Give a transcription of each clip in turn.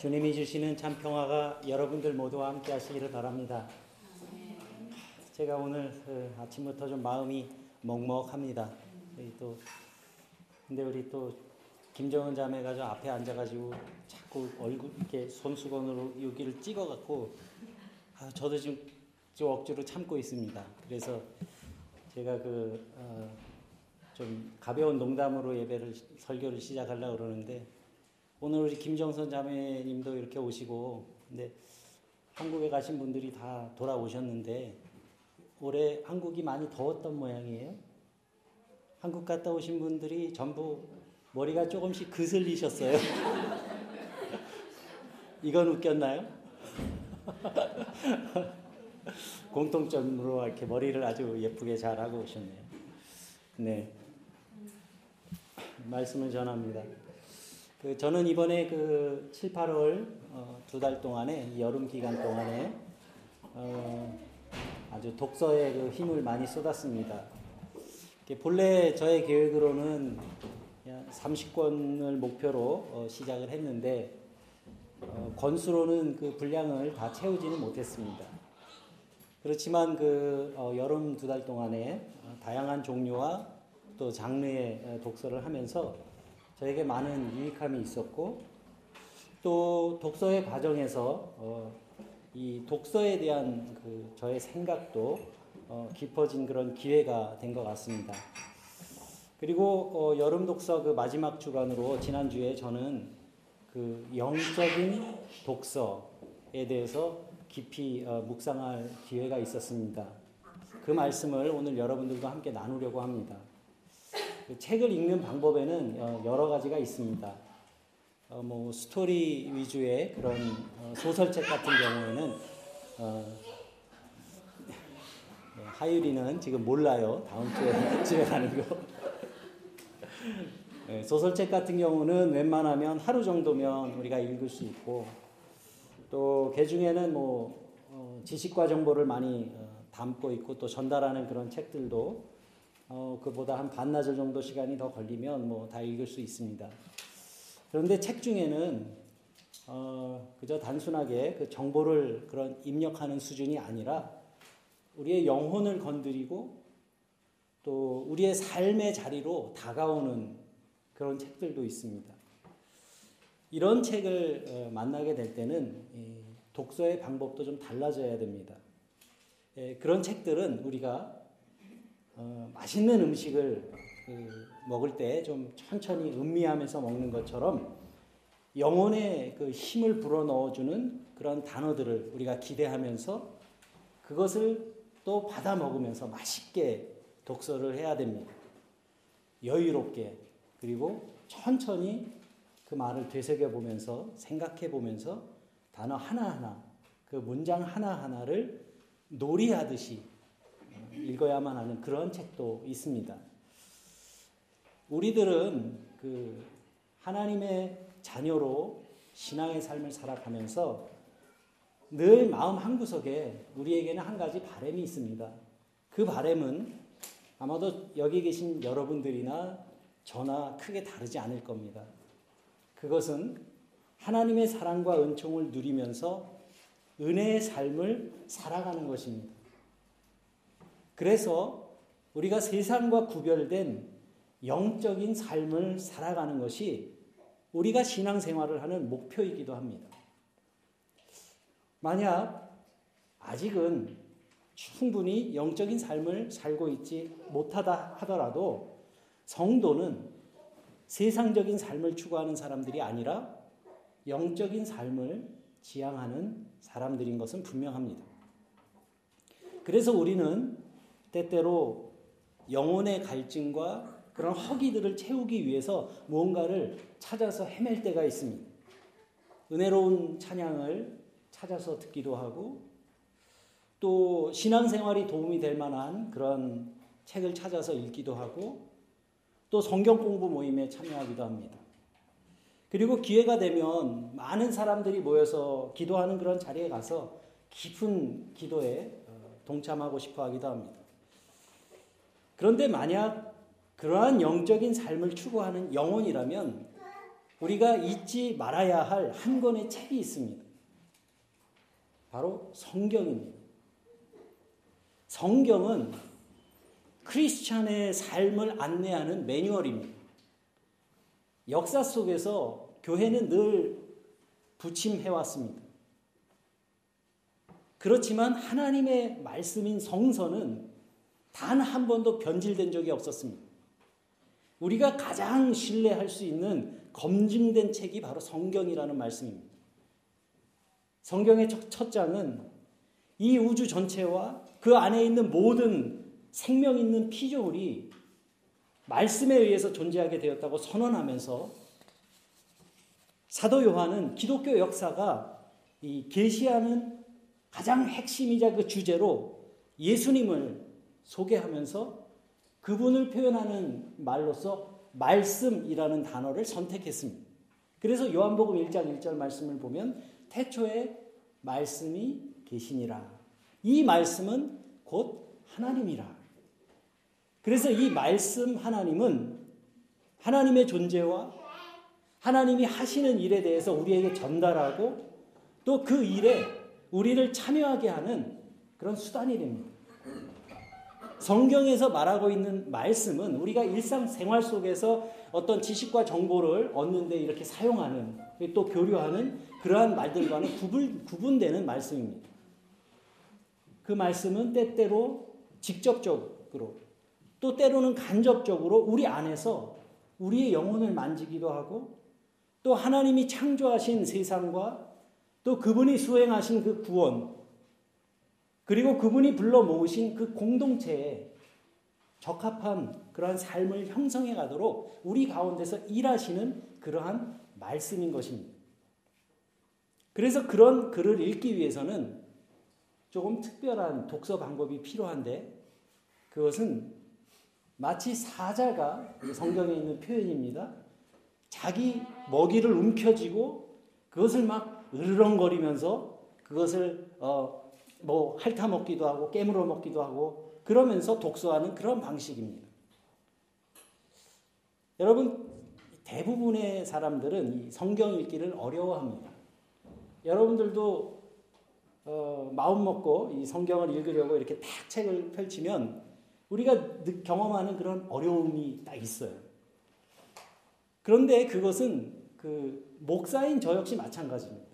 주님이 주시는 참 평화가 여러분들 모두와 함께 하시기를 바랍니다. 제가 오늘 그 아침부터 좀 마음이 먹먹합니다. 또 근데 우리 또 김정은 자매가 저 앞에 앉아가지고 자꾸 얼굴 이렇게 손수건으로 여기를 찍어갖고 아, 저도 지금 좀 억지로 참고 있습니다. 그래서 제가 그 어, 좀 가벼운 농담으로 예배를 설교를 시작하려고 그러는데 오늘 우리 김정선 자매님도 이렇게 오시고 근데 한국에 가신 분들이 다 돌아오셨는데 올해 한국이 많이 더웠던 모양이에요. 한국 갔다 오신 분들이 전부 머리가 조금씩 그슬리셨어요. 이건 웃겼나요? 공통점으로 이렇게 머리를 아주 예쁘게 잘 하고 오셨네요. 네. 말씀을 전합니다. 그 저는 이번에 그 7, 8월 어, 두달 동안에 여름 기간 동안에 어, 아주 독서에 그 힘을 많이 쏟았습니다. 본래 저의 계획으로는 30권을 목표로 어, 시작을 했는데 어, 권수로는 그 분량을 다 채우지는 못했습니다. 그렇지만 그 어, 여름 두 달 동안에 어, 다양한 종류와 또 장르의 어, 독서를 하면서 저에게 많은 유익함이 있었고 또 독서의 과정에서 어, 이 독서에 대한 그 저의 생각도 어, 깊어진 그런 기회가 된 것 같습니다. 그리고 어, 여름 독서 그 마지막 주간으로 지난주에 저는 그 영적인 독서에 대해서 깊이 어, 묵상할 기회가 있었습니다. 그 말씀을 오늘 여러분들과 함께 나누려고 합니다. 그 책을 읽는 방법에는 어, 여러 가지가 있습니다. 어, 뭐 스토리 위주의 그런 어, 소설책 같은 경우에는 어, 네, 하율이는 지금 몰라요. 다음 주에 집에 가는 거. 네, 소설책 같은 경우는 웬만하면 하루 정도면 우리가 읽을 수 있고 또개 중에는 뭐 어, 지식과 정보를 많이 어, 담고 있고 또 전달하는 그런 책들도 어, 그보다 한 반나절 정도 시간이 더 걸리면 뭐 다 읽을 수 있습니다. 그런데 책 중에는 어, 그저 단순하게 그 정보를 그런 입력하는 수준이 아니라 우리의 영혼을 건드리고 또 우리의 삶의 자리로 다가오는 그런 책들도 있습니다. 이런 책을 어, 만나게 될 때는 독서의 방법도 좀 달라져야 됩니다. 예, 그런 책들은 우리가 어, 맛있는 음식을 그 먹을 때 좀 천천히 음미하면서 먹는 것처럼 영혼에 그 힘을 불어 넣어주는 그런 단어들을 우리가 기대하면서 그것을 또 받아 먹으면서 맛있게 독서를 해야 됩니다. 여유롭게 그리고 천천히 그 말을 되새겨 보면서 생각해 보면서 단어 하나하나 그 문장 하나하나를 놀이하듯이 읽어야만 하는 그런 책도 있습니다. 우리들은 그 하나님의 자녀로 신앙의 삶을 살아가면서 늘 마음 한구석에 우리에게는 한 가지 바램이 있습니다. 그 바램은 아마도 여기 계신 여러분들이나 저나 크게 다르지 않을 겁니다. 그것은 하나님의 사랑과 은총을 누리면서 은혜의 삶을 살아가는 것입니다. 그래서 우리가 세상과 구별된 영적인 삶을 살아가는 것이 우리가 신앙생활을 하는 목표이기도 합니다. 만약 아직은 충분히 영적인 삶을 살고 있지 못하다 하더라도 성도는 세상적인 삶을 추구하는 사람들이 아니라 영적인 삶을 지향하는 사람들인 것은 분명합니다. 그래서 우리는 때때로 영혼의 갈증과 그런 허기들을 채우기 위해서 무언가를 찾아서 헤맬 때가 있습니다. 은혜로운 찬양을 찾아서 듣기도 하고 또 신앙생활이 도움이 될 만한 그런 책을 찾아서 읽기도 하고 또 성경 공부 모임에 참여하기도 합니다. 그리고 기회가 되면 많은 사람들이 모여서 기도하는 그런 자리에 가서 깊은 기도에 어, 동참하고 싶어 하기도 합니다. 그런데 만약 그러한 영적인 삶을 추구하는 영혼이라면 우리가 잊지 말아야 할 한 권의 책이 있습니다. 바로 성경입니다. 성경은 크리스찬의 삶을 안내하는 매뉴얼입니다. 역사 속에서 교회는 늘 부침해왔습니다. 그렇지만 하나님의 말씀인 성서는 단 한 번도 변질된 적이 없었습니다. 우리가 가장 신뢰할 수 있는 검증된 책이 바로 성경이라는 말씀입니다. 성경의 첫 장은 이 우주 전체와 그 안에 있는 모든 생명 있는 피조물이 말씀에 의해서 존재하게 되었다고 선언하면서 사도 요한은 기독교 역사가 이 계시하는 가장 핵심이자 그 주제로 예수님을 소개하면서 그분을 표현하는 말로서 말씀이라는 단어를 선택했습니다. 그래서 요한복음 1장 1절 말씀을 보면 태초에 말씀이 계시니라. 이 말씀은 곧 하나님이라. 그래서 이 말씀 하나님은 하나님의 존재와 하나님이 하시는 일에 대해서 우리에게 전달하고 또 그 일에 우리를 참여하게 하는 그런 수단이 됩니다. 성경에서 말하고 있는 말씀은 우리가 일상생활 속에서 어떤 지식과 정보를 얻는데 이렇게 사용하는 또 교류하는 그러한 말들과는 구분, 구분되는 말씀입니다. 그 말씀은 때때로 직접적으로 또 때로는 간접적으로 우리 안에서 우리의 영혼을 만지기도 하고 또 하나님이 창조하신 세상과 또 그분이 수행하신 그 구원 그리고 그분이 불러 모으신 그 공동체에 적합한 그러한 삶을 형성해 가도록 우리 가운데서 일하시는 그러한 말씀인 것입니다. 그래서 그런 글을 읽기 위해서는 조금 특별한 독서 방법이 필요한데 그것은 마치 사자가 성경에 있는 표현입니다. 자기 먹이를 움켜쥐고 그것을 막 으르렁거리면서 그것을 어, 뭐 핥아 먹기도 하고 깨물어 먹기도 하고 그러면서 독서하는 그런 방식입니다. 여러분 대부분의 사람들은 성경 읽기를 어려워합니다. 여러분들도 어, 마음 먹고 이 성경을 읽으려고 이렇게 딱 책을 펼치면 우리가 경험하는 그런 어려움이 딱 있어요. 그런데 그것은 그 목사인 저 역시 마찬가지입니다.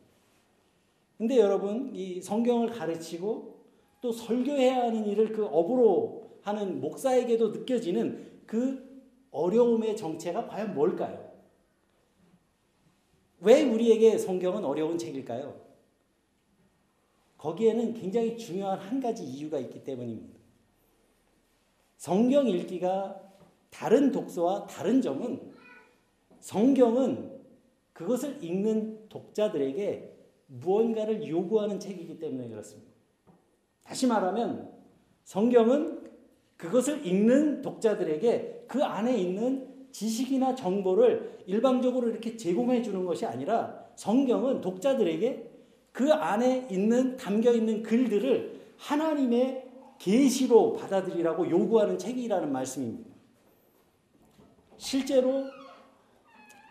근데 여러분, 이 성경을 가르치고 또 설교해야 하는 일을 그 업으로 하는 목사에게도 느껴지는 그 어려움의 정체가 과연 뭘까요? 왜 우리에게 성경은 어려운 책일까요? 거기에는 굉장히 중요한 한 가지 이유가 있기 때문입니다. 성경 읽기가 다른 독서와 다른 점은 성경은 그것을 읽는 독자들에게 무언가를 요구하는 책이기 때문에 그렇습니다. 다시 말하면 성경은 그것을 읽는 독자들에게 그 안에 있는 지식이나 정보를 일방적으로 이렇게 제공해 주는 것이 아니라 성경은 독자들에게 그 안에 있는 담겨 있는 글들을 하나님의 계시로 받아들이라고 요구하는 책이라는 말씀입니다. 실제로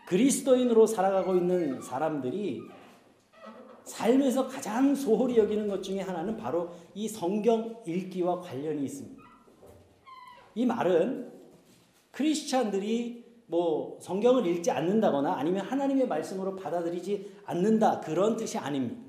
그리스도인으로 살아가고 있는 사람들이 삶에서 가장 소홀히 여기는 것 중에 하나는 바로 이 성경 읽기와 관련이 있습니다. 이 말은 크리스찬들이 뭐 성경을 읽지 않는다거나 아니면 하나님의 말씀으로 받아들이지 않는다 그런 뜻이 아닙니다.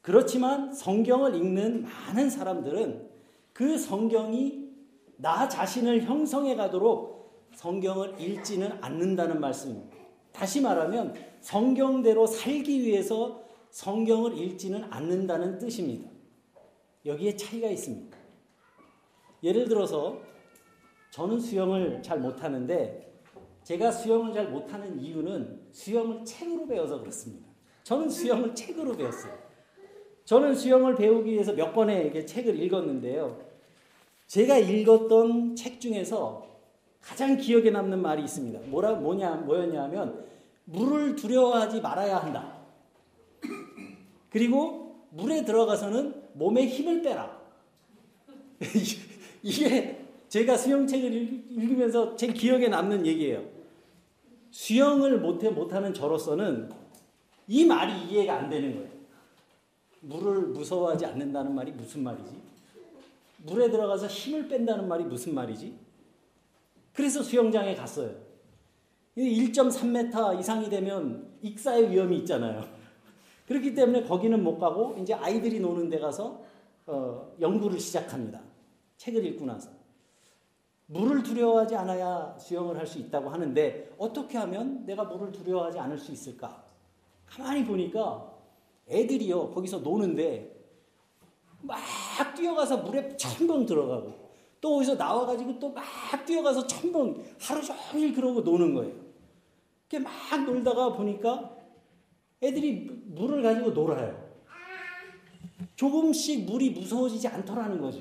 그렇지만 성경을 읽는 많은 사람들은 그 성경이 나 자신을 형성해 가도록 성경을 읽지는 않는다는 말씀입니다. 다시 말하면 성경대로 살기 위해서 성경을 읽지는 않는다는 뜻입니다. 여기에 차이가 있습니다. 예를 들어서 저는 수영을 잘 못하는데 제가 수영을 잘 못하는 이유는 수영을 책으로 배워서 그렇습니다. 저는 수영을 책으로 배웠어요. 저는 수영을 배우기 위해서 몇 권의 책을 읽었는데요. 제가 읽었던 책 중에서 가장 기억에 남는 말이 있습니다. 뭐라 뭐냐 뭐였냐면 물을 두려워하지 말아야 한다. 그리고 물에 들어가서는 몸에 힘을 빼라. 이게 제가 수영책을 읽으면서 제 기억에 남는 얘기예요. 수영을 못해 못하는 저로서는 이 말이 이해가 안 되는 거예요. 물을 무서워하지 않는다는 말이 무슨 말이지? 물에 들어가서 힘을 뺀다는 말이 무슨 말이지? 그래서 수영장에 갔어요. 1.3m 이상이 되면 익사의 위험이 있잖아요. 그렇기 때문에 거기는 못 가고 이제 아이들이 노는 데 가서 어, 연구를 시작합니다. 책을 읽고 나서. 물을 두려워하지 않아야 수영을 할 수 있다고 하는데 어떻게 하면 내가 물을 두려워하지 않을 수 있을까? 가만히 보니까 애들이요 거기서 노는데 막 뛰어가서 물에 첨벙 들어가고 또 어디서 나와가지고 또 막 뛰어가서 첨벙 하루 종일 그러고 노는 거예요. 이렇게 막 놀다가 보니까 애들이 물을 가지고 놀아요. 조금씩 물이 무서워지지 않더라는 거죠.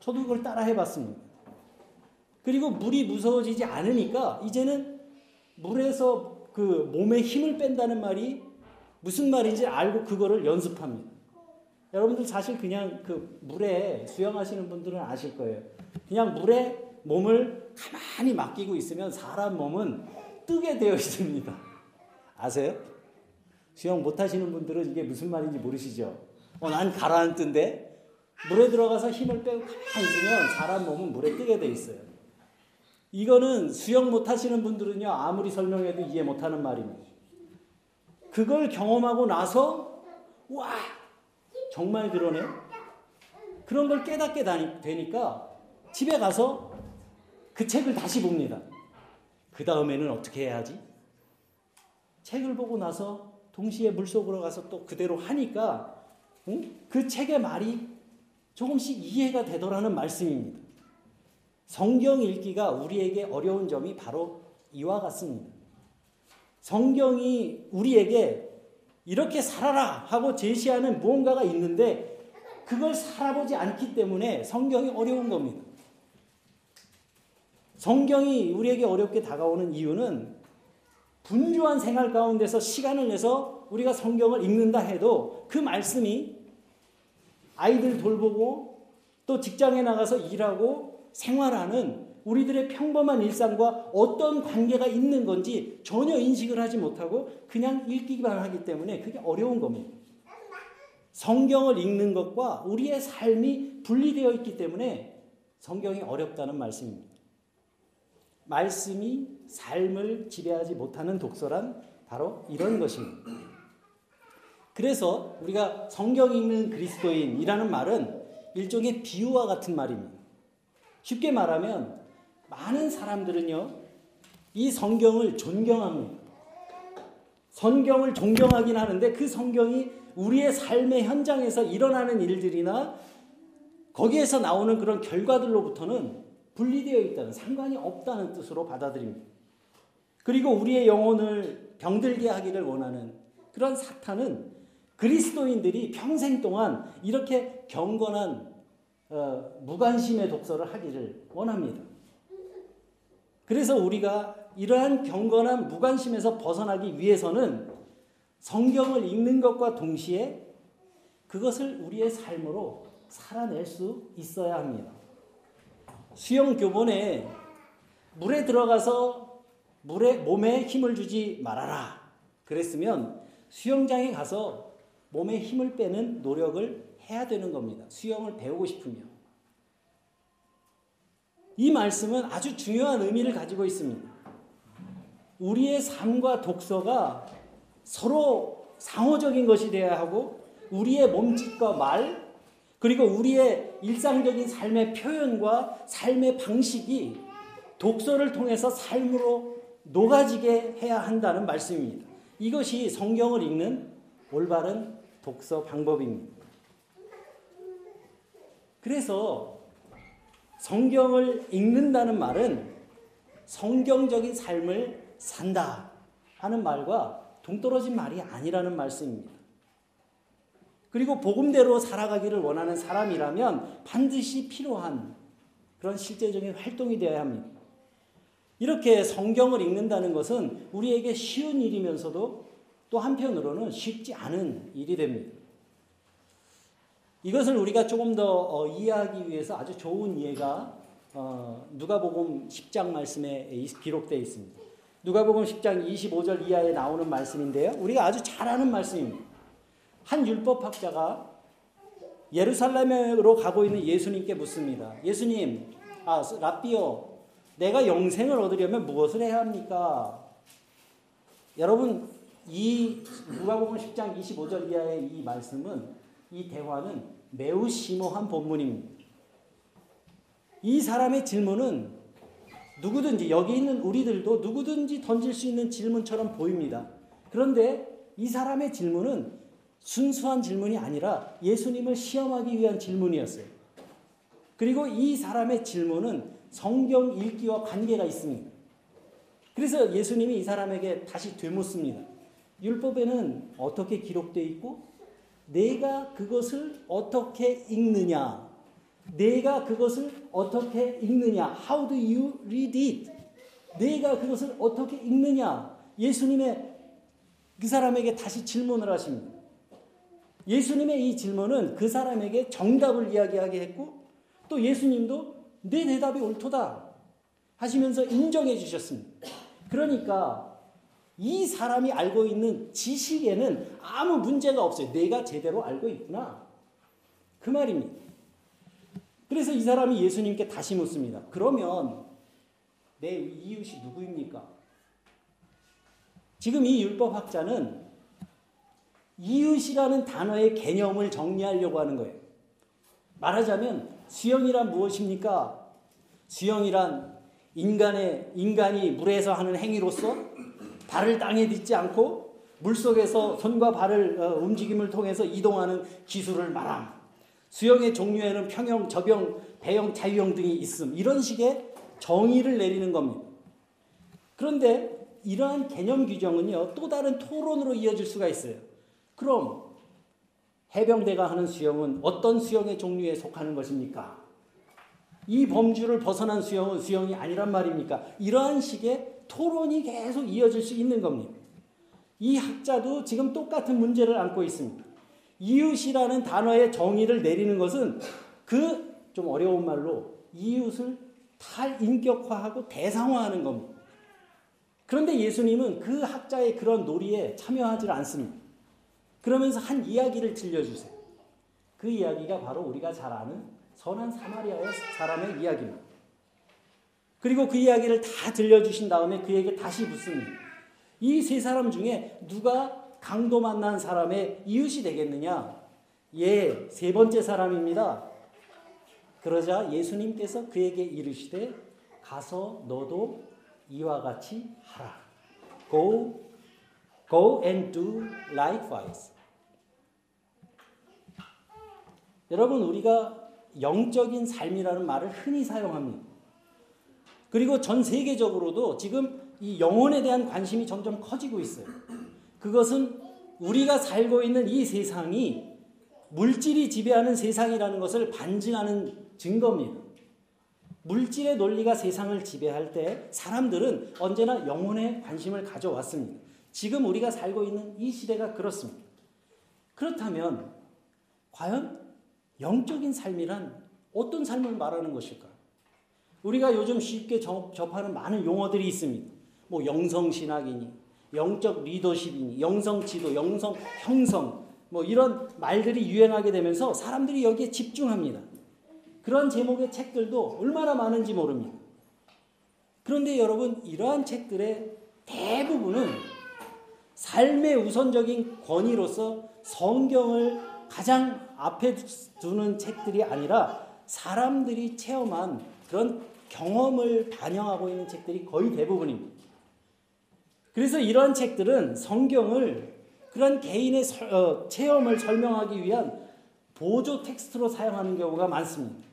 저도 그걸 따라 해봤습니다. 그리고 물이 무서워지지 않으니까 이제는 물에서 그 몸에 힘을 뺀다는 말이 무슨 말인지 알고 그거를 연습합니다. 여러분들 사실 그냥 그 물에 수영하시는 분들은 아실 거예요. 그냥 물에 몸을 가만히 맡기고 있으면 사람 몸은 뜨게 되어 있습니다. 아세요? 수영 못 하시는 분들은 이게 무슨 말인지 모르시죠? 어, 난 가라앉던데? 물에 들어가서 힘을 빼고 가만히 있으면 사람 몸은 물에 뜨게 돼 있어요. 이거는 수영 못 하시는 분들은요, 아무리 설명해도 이해 못 하는 말입니다. 그걸 경험하고 나서, 와, 정말 그러네? 그런 걸 깨닫게 되니까 집에 가서 그 책을 다시 봅니다. 그 다음에는 어떻게 해야 지? 책을 보고 나서 동시에 물속으로 가서 또 그대로 하니까 응? 그 책의 말이 조금씩 이해가 되더라는 말씀입니다. 성경 읽기가 우리에게 어려운 점이 바로 이와 같습니다. 성경이 우리에게 이렇게 살아라 하고 제시하는 무언가가 있는데 그걸 살아보지 않기 때문에 성경이 어려운 겁니다. 성경이 우리에게 어렵게 다가오는 이유는 분주한 생활 가운데서 시간을 내서 우리가 성경을 읽는다 해도 그 말씀이 아이들 돌보고 또 직장에 나가서 일하고 생활하는 우리들의 평범한 일상과 어떤 관계가 있는 건지 전혀 인식을 하지 못하고 그냥 읽기만 하기 때문에 그게 어려운 겁니다. 성경을 읽는 것과 우리의 삶이 분리되어 있기 때문에 성경이 어렵다는 말씀입니다. 말씀이 삶을 지배하지 못하는 독서란 바로 이런 것입니다. 그래서 우리가 성경 읽는 그리스도인이라는 말은 일종의 비유와 같은 말입니다. 쉽게 말하면 많은 사람들은요, 이 성경을 존경합니다. 성경을 존경하긴 하는데 그 성경이 우리의 삶의 현장에서 일어나는 일들이나 거기에서 나오는 그런 결과들로부터는 분리되어 있다는 상관이 없다는 뜻으로 받아들입니다. 그리고 우리의 영혼을 병들게 하기를 원하는 그런 사탄은 그리스도인들이 평생 동안 이렇게 경건한 어, 무관심의 독서를 하기를 원합니다. 그래서 우리가 이러한 경건한 무관심에서 벗어나기 위해서는 성경을 읽는 것과 동시에 그것을 우리의 삶으로 살아낼 수 있어야 합니다. 수영 교본에 물에 들어가서 물에 몸에 힘을 주지 말아라. 그랬으면 수영장에 가서 몸에 힘을 빼는 노력을 해야 되는 겁니다. 수영을 배우고 싶으면. 이 말씀은 아주 중요한 의미를 가지고 있습니다. 우리의 삶과 독서가 서로 상호적인 것이 되어야 하고 우리의 몸짓과 말 그리고 우리의 일상적인 삶의 표현과 삶의 방식이 독서를 통해서 삶으로 녹아지게 해야 한다는 말씀입니다. 이것이 성경을 읽는 올바른 독서 방법입니다. 그래서 성경을 읽는다는 말은 성경적인 삶을 산다 하는 말과 동떨어진 말이 아니라는 말씀입니다. 그리고 복음대로 살아가기를 원하는 사람이라면 반드시 필요한 그런 실제적인 활동이 되어야 합니다. 이렇게 성경을 읽는다는 것은 우리에게 쉬운 일이면서도 또 한편으로는 쉽지 않은 일이 됩니다. 이것을 우리가 조금 더 어, 이해하기 위해서 아주 좋은 이해가 어, 누가복음 10장 말씀에 기록되어 있습니다. 누가복음 10장 25절 이하에 나오는 말씀인데요. 우리가 아주 잘 아는 말씀입니다. 한 율법학자가 예루살렘으로 가고 있는 예수님께 묻습니다. 예수님, 아, 라비오, 내가 영생을 얻으려면 무엇을 해야 합니까? 여러분, 이 누가복음 10장 25절 이하의 이 말씀은 이 대화는 매우 심오한 본문입니다. 이 사람의 질문은 누구든지 여기 있는 우리들도 누구든지 던질 수 있는 질문처럼 보입니다. 그런데 이 사람의 질문은 순수한 질문이 아니라 예수님을 시험하기 위한 질문이었어요. 그리고 이 사람의 질문은 성경 읽기와 관계가 있습니다. 그래서 예수님이 이 사람에게 다시 되묻습니다. 율법에는 어떻게 기록되어 있고 내가 그것을 어떻게 읽느냐? 내가 그것을 어떻게 읽느냐? How do you read it? 내가 그것을 어떻게 읽느냐? 예수님의 그 사람에게 다시 질문을 하십니다. 예수님의 이 질문은 그 사람에게 정답을 이야기하게 했고 또 예수님도 내 대답이 옳도다 하시면서 인정해 주셨습니다. 그러니까 이 사람이 알고 있는 지식에는 아무 문제가 없어요. 내가 제대로 알고 있구나. 그 말입니다. 그래서 이 사람이 예수님께 다시 묻습니다. 그러면 내 이웃이 누구입니까? 지금 이 율법학자는 이웃이라는 단어의 개념을 정리하려고 하는 거예요. 말하자면 수영이란 무엇입니까? 수영이란 인간의 인간이 물에서 하는 행위로서 발을 땅에 딛지 않고 물 속에서 손과 발을 어, 움직임을 통해서 이동하는 기술을 말함. 수영의 종류에는 평형, 저병, 배영, 자유형 등이 있음. 이런 식의 정의를 내리는 겁니다. 그런데 이러한 개념 규정은요, 또 다른 토론으로 이어질 수가 있어요. 그럼 해병대가 하는 수영은 어떤 수영의 종류에 속하는 것입니까? 이 범주를 벗어난 수영은 수영이 아니란 말입니까? 이러한 식의 토론이 계속 이어질 수 있는 겁니다. 이 학자도 지금 똑같은 문제를 안고 있습니다. 이웃이라는 단어의 정의를 내리는 것은 그 좀 어려운 말로 이웃을 탈인격화하고 대상화하는 겁니다. 그런데 예수님은 그 학자의 그런 놀이에 참여하지 않습니다. 그러면서 한 이야기를 들려주세요. 그 이야기가 바로 우리가 잘 아는 선한 사마리아의 사람의 이야기입니다. 그리고 그 이야기를 다 들려주신 다음에 그에게 다시 묻습니다. 이 세 사람 중에 누가 강도 만난 사람의 이웃이 되겠느냐? 예, 세 번째 사람입니다. 그러자 예수님께서 그에게 이르시되 가서 너도 이와 같이 하라. Go, go and do likewise. 여러분, 우리가 영적인 삶이라는 말을 흔히 사용합니다. 그리고 전 세계적으로도 지금 이 영혼에 대한 관심이 점점 커지고 있어요. 그것은 우리가 살고 있는 이 세상이 물질이 지배하는 세상이라는 것을 반증하는 증거입니다. 물질의 논리가 세상을 지배할 때 사람들은 언제나 영혼에 관심을 가져왔습니다. 지금 우리가 살고 있는 이 시대가 그렇습니다. 그렇다면 과연 영적인 삶이란 어떤 삶을 말하는 것일까? 우리가 요즘 쉽게 접하는 많은 용어들이 있습니다. 뭐 영성신학이니, 영적 리더십이니, 영성지도, 영성 형성, 뭐 이런 말들이 유행하게 되면서 사람들이 여기에 집중합니다. 그런 제목의 책들도 얼마나 많은지 모릅니다. 그런데 여러분, 이러한 책들의 대부분은 삶의 우선적인 권위로서 성경을 가장 앞에 두는 책들이 아니라 사람들이 체험한 그런 경험을 반영하고 있는 책들이 거의 대부분입니다. 그래서 이러한 책들은 성경을 그런 개인의 어, 체험을 설명하기 위한 보조 텍스트로 사용하는 경우가 많습니다.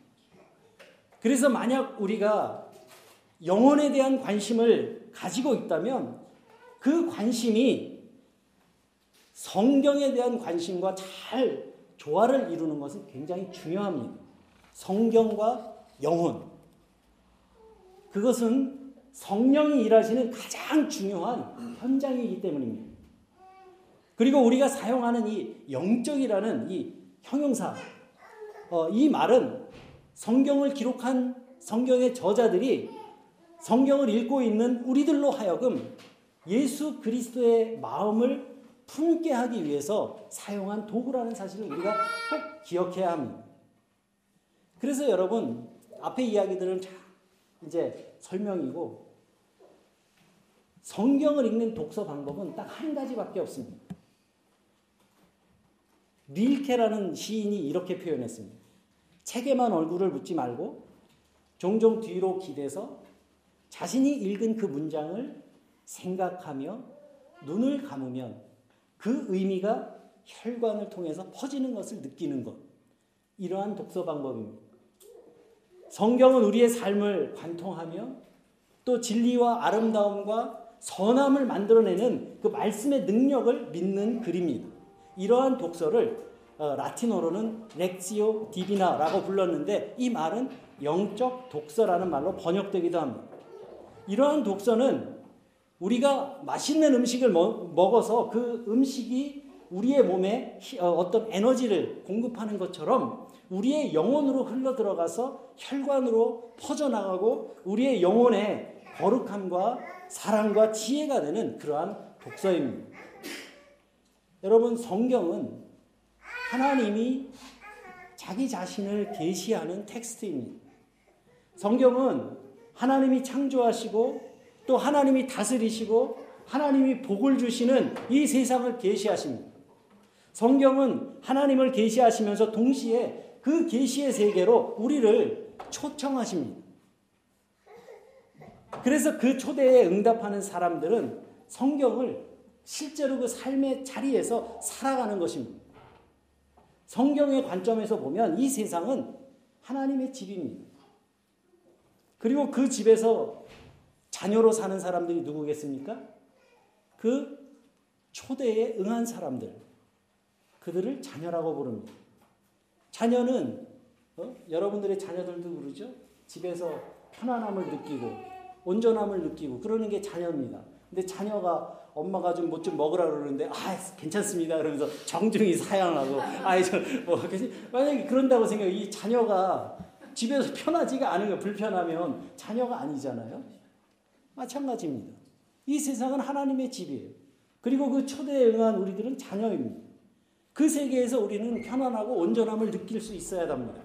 그래서 만약 우리가 영혼에 대한 관심을 가지고 있다면 그 관심이 성경에 대한 관심과 잘 조화를 이루는 것은 굉장히 중요합니다. 성경과 영혼. 그것은 성령이 일하시는 가장 중요한 현장이기 때문입니다. 그리고 우리가 사용하는 이 영적이라는 이 형용사, 어, 이 말은 성경을 기록한 성경의 저자들이 성경을 읽고 있는 우리들로 하여금 예수 그리스도의 마음을 품게 하기 위해서 사용한 도구라는 사실을 우리가 꼭 기억해야 합니다. 그래서 여러분 앞에 이야기들은 이제 설명이고 성경을 읽는 독서 방법은 딱 한 가지밖에 없습니다. 릴케라는 시인이 이렇게 표현했습니다. 책에만 얼굴을 묻지 말고 종종 뒤로 기대서 자신이 읽은 그 문장을 생각하며 눈을 감으면 그 의미가 혈관을 통해서 퍼지는 것을 느끼는 것. 이러한 독서 방법입니다. 성경은 우리의 삶을 관통하며 또 진리와 아름다움과 선함을 만들어내는 그 말씀의 능력을 믿는 글입니다. 이러한 독서를 어, 라틴어로는 렉시오 디비나라고 불렀는데 이 말은 영적 독서라는 말로 번역되기도 합니다. 이러한 독서는 우리가 맛있는 음식을 먹어서 그 음식이 우리의 몸에 어, 어떤 에너지를 공급하는 것처럼 우리의 영혼으로 흘러 들어가서 혈관으로 퍼져나가고 우리의 영혼의 거룩함과 사랑과 지혜가 되는 그러한 독서입니다. 여러분 성경은 하나님이 자기 자신을 계시하는 텍스트입니다. 성경은 하나님이 창조하시고 또 하나님이 다스리시고 하나님이 복을 주시는 이 세상을 계시하십니다. 성경은 하나님을 계시하시면서 동시에 그 계시의 세계로 우리를 초청하십니다. 그래서 그 초대에 응답하는 사람들은 성경을 실제로 그 삶의 자리에서 살아가는 것입니다. 성경의 관점에서 보면 이 세상은 하나님의 집입니다. 그리고 그 집에서 자녀로 사는 사람들이 누구겠습니까? 그 초대에 응한 사람들. 그들을 자녀라고 부릅니다. 자녀는 어? 여러분들의 자녀들도 그러죠? 집에서 편안함을 느끼고 온전함을 느끼고 그러는 게 자녀입니다. 근데 자녀가 엄마가 좀 뭐 좀 먹으라 그러는데 아 괜찮습니다 그러면서 정중히 사양하고 아이 저뭐 만약에 그런다고 생각해 이 자녀가 집에서 편하지가 않은 거 불편하면 자녀가 아니잖아요. 마찬가지입니다. 이 세상은 하나님의 집이에요. 그리고 그 초대에 응한 우리들은 자녀입니다. 그 세계에서 우리는 편안하고 온전함을 느낄 수 있어야 합니다.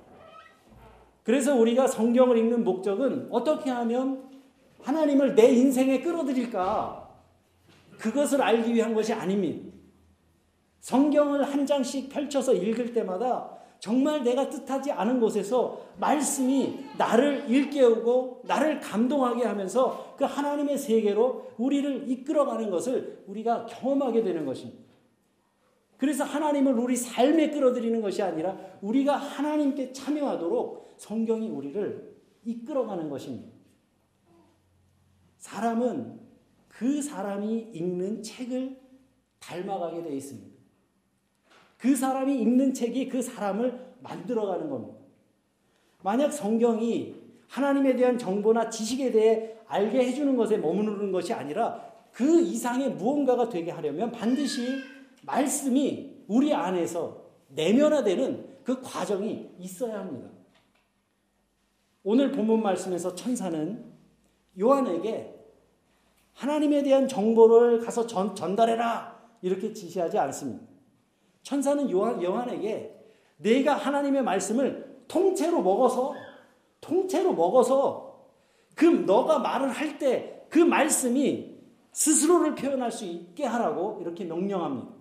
그래서 우리가 성경을 읽는 목적은 어떻게 하면 하나님을 내 인생에 끌어들일까? 그것을 알기 위한 것이 아닙니다. 성경을 한 장씩 펼쳐서 읽을 때마다 정말 내가 뜻하지 않은 곳에서 말씀이 나를 일깨우고 나를 감동하게 하면서 그 하나님의 세계로 우리를 이끌어가는 것을 우리가 경험하게 되는 것입니다. 그래서 하나님을 우리 삶에 끌어들이는 것이 아니라 우리가 하나님께 참여하도록 성경이 우리를 이끌어가는 것입니다. 사람은 그 사람이 읽는 책을 닮아가게 되어 있습니다. 그 사람이 읽는 책이 그 사람을 만들어가는 겁니다. 만약 성경이 하나님에 대한 정보나 지식에 대해 알게 해주는 것에 머무르는 것이 아니라 그 이상의 무언가가 되게 하려면 반드시 말씀이 우리 안에서 내면화되는 그 과정이 있어야 합니다. 오늘 본문 말씀에서 천사는 요한에게 하나님에 대한 정보를 가서 전, 전달해라 이렇게 지시하지 않습니다. 천사는 요한, 요한에게 내가 하나님의 말씀을 통째로 먹어서 통째로 먹어서 그 너가 말을 할 때 그 말씀이 스스로를 표현할 수 있게 하라고 이렇게 명령합니다.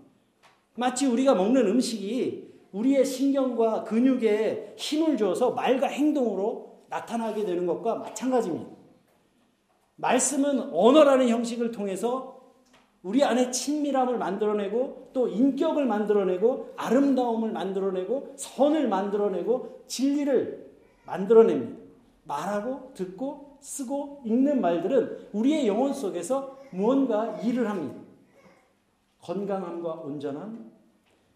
마치 우리가 먹는 음식이 우리의 신경과 근육에 힘을 줘서 말과 행동으로 나타나게 되는 것과 마찬가지입니다. 말씀은 언어라는 형식을 통해서 우리 안에 친밀함을 만들어내고 또 인격을 만들어내고 아름다움을 만들어내고 선을 만들어내고 진리를 만들어냅니다. 말하고 듣고 쓰고 읽는 말들은 우리의 영혼 속에서 무언가 일을 합니다. 건강함과 온전함,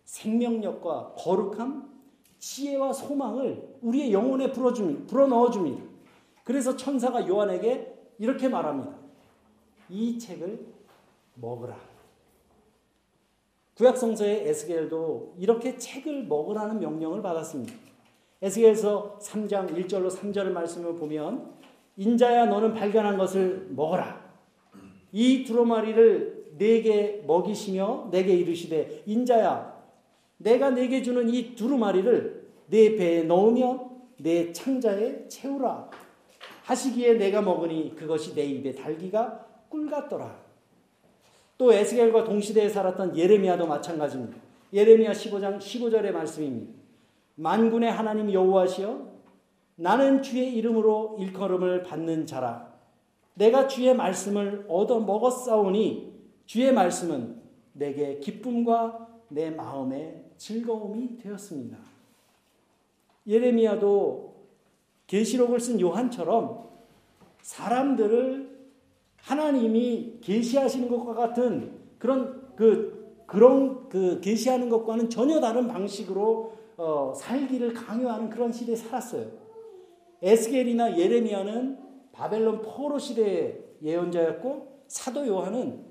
생명력과 거룩함, 지혜와 소망을 우리의 영혼에 불어줍니다. 불어넣어줍니다. 그래서 천사가 요한에게 이렇게 말합니다. 이 책을 먹으라. 구약성서의 에스겔도 이렇게 책을 먹으라는 명령을 받았습니다. 에스겔서 3장 1절로 3절의 말씀을 보면 인자야 너는 발견한 것을 먹어라. 이 두루마리를 내게 먹이시며 내게 이르시되 인자야 내가 내게 주는 이 두루마리를 내 배에 넣으며 내 창자에 채우라. 하시기에 내가 먹으니 그것이 내 입에 달기가 꿀 같더라. 또 에스겔과 동시대에 살았던 예레미야도 마찬가지입니다. 예레미야 15장 15절의 말씀입니다. 만군의 하나님 여호와시여 나는 주의 이름으로 일컬음을 받는 자라. 내가 주의 말씀을 얻어 먹었사오니 주의 말씀은 내게 기쁨과 내 마음의 즐거움이 되었습니다. 예레미야도 계시록을 쓴 요한처럼 사람들을 하나님이 계시하시는 것과 같은 그런 그 그런 그 계시하는 것과는 전혀 다른 방식으로 어, 살기를 강요하는 그런 시대에 살았어요. 에스겔이나 예레미야는 바벨론 포로 시대의 예언자였고 사도 요한은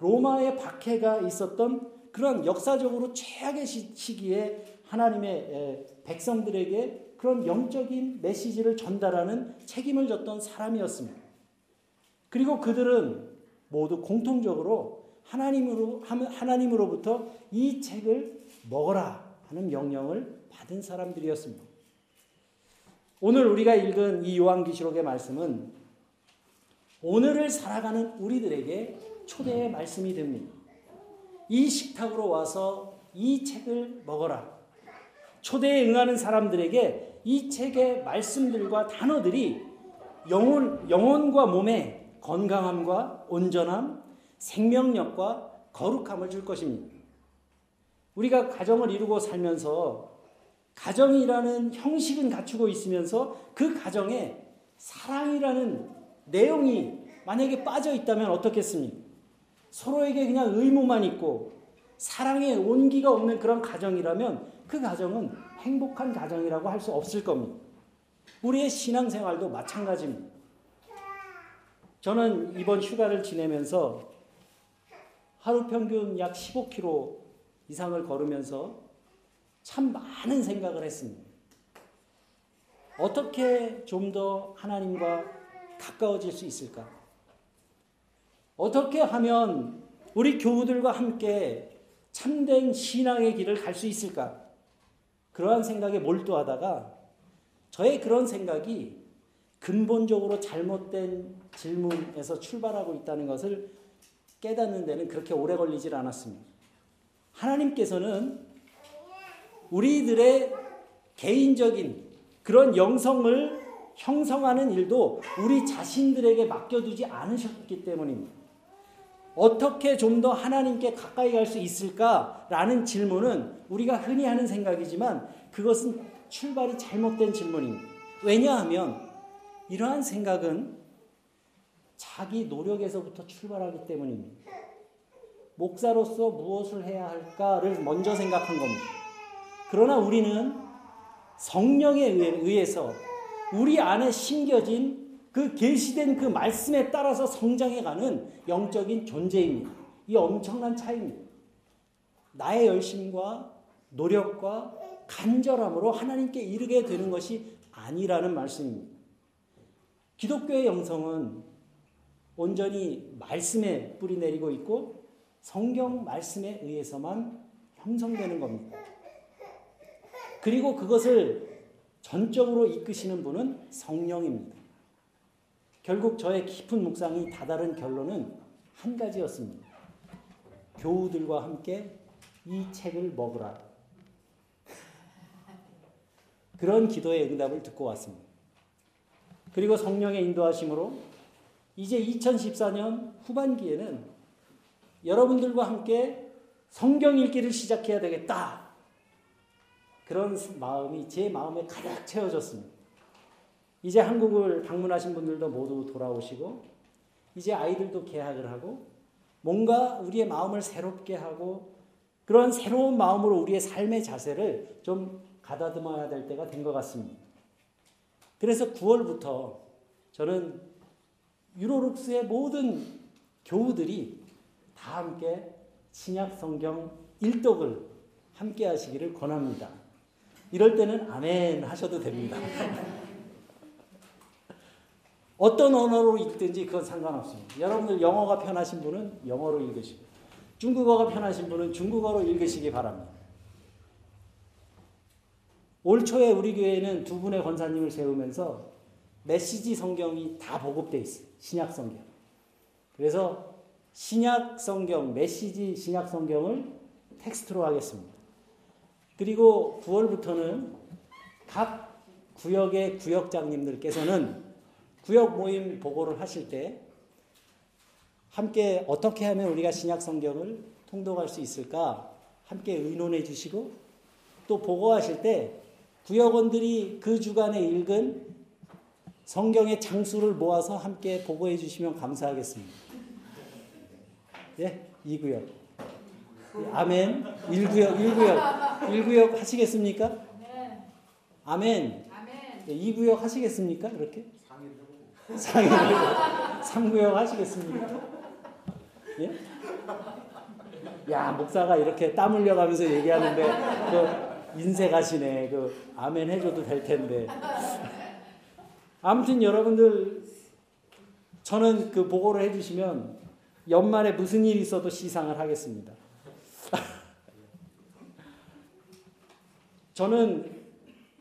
로마의 박해가 있었던 그런 역사적으로 최악의 시기에 하나님의 백성들에게 그런 영적인 메시지를 전달하는 책임을 졌던 사람이었습니다. 그리고 그들은 모두 공통적으로 하나님으로 하나님으로부터 이 책을 먹어라 하는 명령을 받은 사람들이었습니다. 오늘 우리가 읽은 이 요한계시록의 말씀은 오늘을 살아가는 우리들에게 초대의 말씀이 됩니다. 이 식탁으로 와서 이 책을 먹어라. 초대에 응하는 사람들에게 이 책의 말씀들과 단어들이 영혼, 영혼과 몸에 건강함과 온전함, 생명력과 거룩함을 줄 것입니다. 우리가 가정을 이루고 살면서 가정이라는 형식은 갖추고 있으면서 그 가정에 사랑이라는 내용이 만약에 빠져 있다면 어떻겠습니까? 서로에게 그냥 의무만 있고 사랑의 온기가 없는 그런 가정이라면 그 가정은 행복한 가정이라고 할 수 없을 겁니다. 우리의 신앙생활도 마찬가지입니다. 저는 이번 휴가를 지내면서 하루 평균 약 15km 이상을 걸으면서 참 많은 생각을 했습니다. 어떻게 좀 더 하나님과 가까워질 수 있을까? 어떻게 하면 우리 교우들과 함께 참된 신앙의 길을 갈 수 있을까? 그러한 생각에 몰두하다가 저의 그런 생각이 근본적으로 잘못된 질문에서 출발하고 있다는 것을 깨닫는 데는 그렇게 오래 걸리질 않았습니다. 하나님께서는 우리들의 개인적인 그런 영성을 형성하는 일도 우리 자신들에게 맡겨두지 않으셨기 때문입니다. 어떻게 좀 더 하나님께 가까이 갈 수 있을까라는 질문은 우리가 흔히 하는 생각이지만 그것은 출발이 잘못된 질문입니다. 왜냐하면 이러한 생각은 자기 노력에서부터 출발하기 때문입니다. 목사로서 무엇을 해야 할까를 먼저 생각한 겁니다. 그러나 우리는 성령에 의해서 우리 안에 심겨진 그 계시된 그 말씀에 따라서 성장해가는 영적인 존재입니다. 이 엄청난 차이입니다. 나의 열심과 노력과 간절함으로 하나님께 이르게 되는 것이 아니라는 말씀입니다. 기독교의 영성은 온전히 말씀에 뿌리 내리고 있고 성경 말씀에 의해서만 형성되는 겁니다. 그리고 그것을 전적으로 이끄시는 분은 성령입니다. 결국 저의 깊은 묵상이 다다른 결론은 한 가지였습니다. 교우들과 함께 이 책을 먹으라. 그런 기도의 응답을 듣고 왔습니다. 그리고 성령의 인도하심으로 이제 2014년 후반기에는 여러분들과 함께 성경 읽기를 시작해야 되겠다. 그런 마음이 제 마음에 가득 채워졌습니다. 이제 한국을 방문하신 분들도 모두 돌아오시고, 이제 아이들도 개학을 하고, 뭔가 우리의 마음을 새롭게 하고, 그런 새로운 마음으로 우리의 삶의 자세를 좀 가다듬어야 될 때가 된 것 같습니다. 그래서 9월부터 저는 유로룩스의 모든 교우들이 다 함께 신약 성경 일독을 함께 하시기를 권합니다. 이럴 때는 아멘 하셔도 됩니다. 어떤 언어로 읽든지 그건 상관없습니다. 여러분들 영어가 편하신 분은 영어로 읽으시고 중국어가 편하신 분은 중국어로 읽으시기 바랍니다. 올 초에 우리 교회는 두 분의 권사님을 세우면서 메시지 성경이 다 보급돼 있어요. 신약 성경. 그래서 신약 성경, 메시지 신약 성경을 텍스트로 하겠습니다. 그리고 9월부터는 각 구역의 구역장님들께서는 구역 모임 보고를 하실 때 함께 어떻게 하면 우리가 신약 성경을 통독할 수 있을까 함께 의논해 주시고 또 보고하실 때 구역원들이 그 주간에 읽은 성경의 장수를 모아서 함께 보고해 주시면 감사하겠습니다. 예? 2구역. 아멘. 1구역, 1구역. 1구역 하시겠습니까? 네. 아멘. 아멘. 2구역 하시겠습니까? 그렇게? 상의를. 3구역 하시겠습니까? 예? 야, 목사가 이렇게 땀 흘려가면서 얘기하는데, 그, 인색하시네. 그, 아멘 해줘도 될 텐데. 아무튼 여러분들, 저는 그 보고를 해주시면, 연말에 무슨 일이 있어도 시상을 하겠습니다. 저는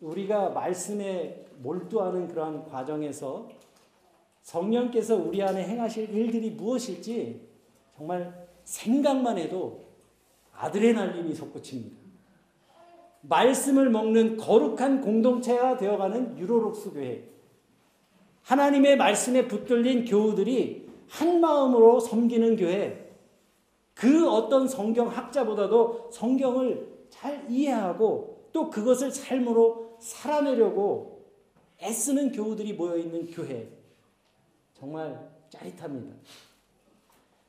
우리가 말씀에 몰두하는 그러한 과정에서 성령께서 우리 안에 행하실 일들이 무엇일지 정말 생각만 해도 아드레날린이 솟구칩니다. 말씀을 먹는 거룩한 공동체가 되어가는 유로록스 교회. 하나님의 말씀에 붙들린 교우들이 한 마음으로 섬기는 교회. 그 어떤 성경 학자보다도 성경을 잘 이해하고 또 그것을 삶으로 살아내려고 애쓰는 교우들이 모여 있는 교회. 정말 짜릿합니다.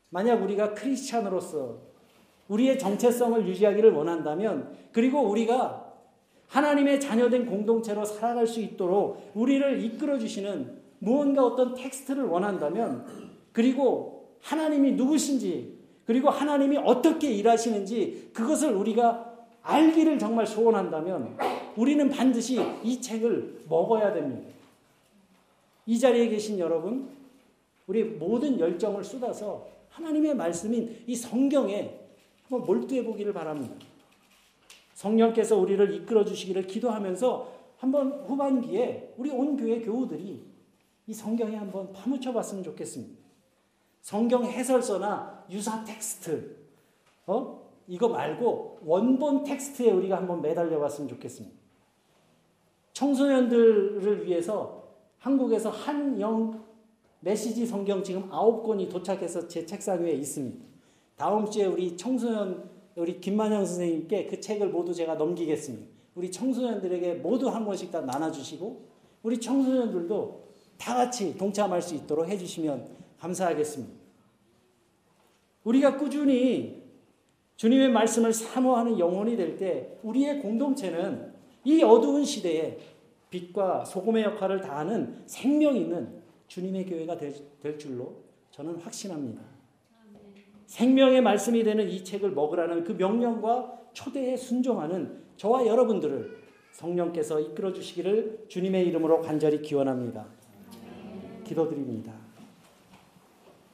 만약 우리가 크리스찬으로서 우리의 정체성을 유지하기를 원한다면 그리고 우리가 하나님의 자녀된 공동체로 살아갈 수 있도록 우리를 이끌어 주시는 무언가 어떤 텍스트를 원한다면 그리고 하나님이 누구신지 그리고 하나님이 어떻게 일하시는지 그것을 우리가 알기를 정말 소원한다면 우리는 반드시 이 책을 먹어야 됩니다. 이 자리에 계신 여러분, 우리 모든 열정을 쏟아서 하나님의 말씀인 이 성경에 한번 몰두해 보기를 바랍니다. 성령께서 우리를 이끌어 주시기를 기도하면서 한번 후반기에 우리 온 교회 교우들이 이 성경에 한번 파묻혀 봤으면 좋겠습니다. 성경 해설서나 유사 텍스트, 어? 이거 말고 원본 텍스트에 우리가 한번 매달려 봤으면 좋겠습니다. 청소년들을 위해서 한국에서 한영 메시지 성경 지금 아홉 권이 도착해서 제 책상 위에 있습니다. 다음 주에 우리 청소년 우리 김만영 선생님께 그 책을 모두 제가 넘기겠습니다. 우리 청소년들에게 모두 한 권씩 다 나눠주시고 우리 청소년들도 다 같이 동참할 수 있도록 해주시면 감사하겠습니다. 우리가 꾸준히 주님의 말씀을 사모하는 영혼이 될 때 우리의 공동체는 이 어두운 시대에 빛과 소금의 역할을 다하는 생명 있는 주님의 교회가 될, 될 줄로 저는 확신합니다. 생명의 말씀이 되는 이 책을 먹으라는 그 명령과 초대에 순종하는 저와 여러분들을 성령께서 이끌어 주시기를 주님의 이름으로 간절히 기원합니다. 기도드립니다.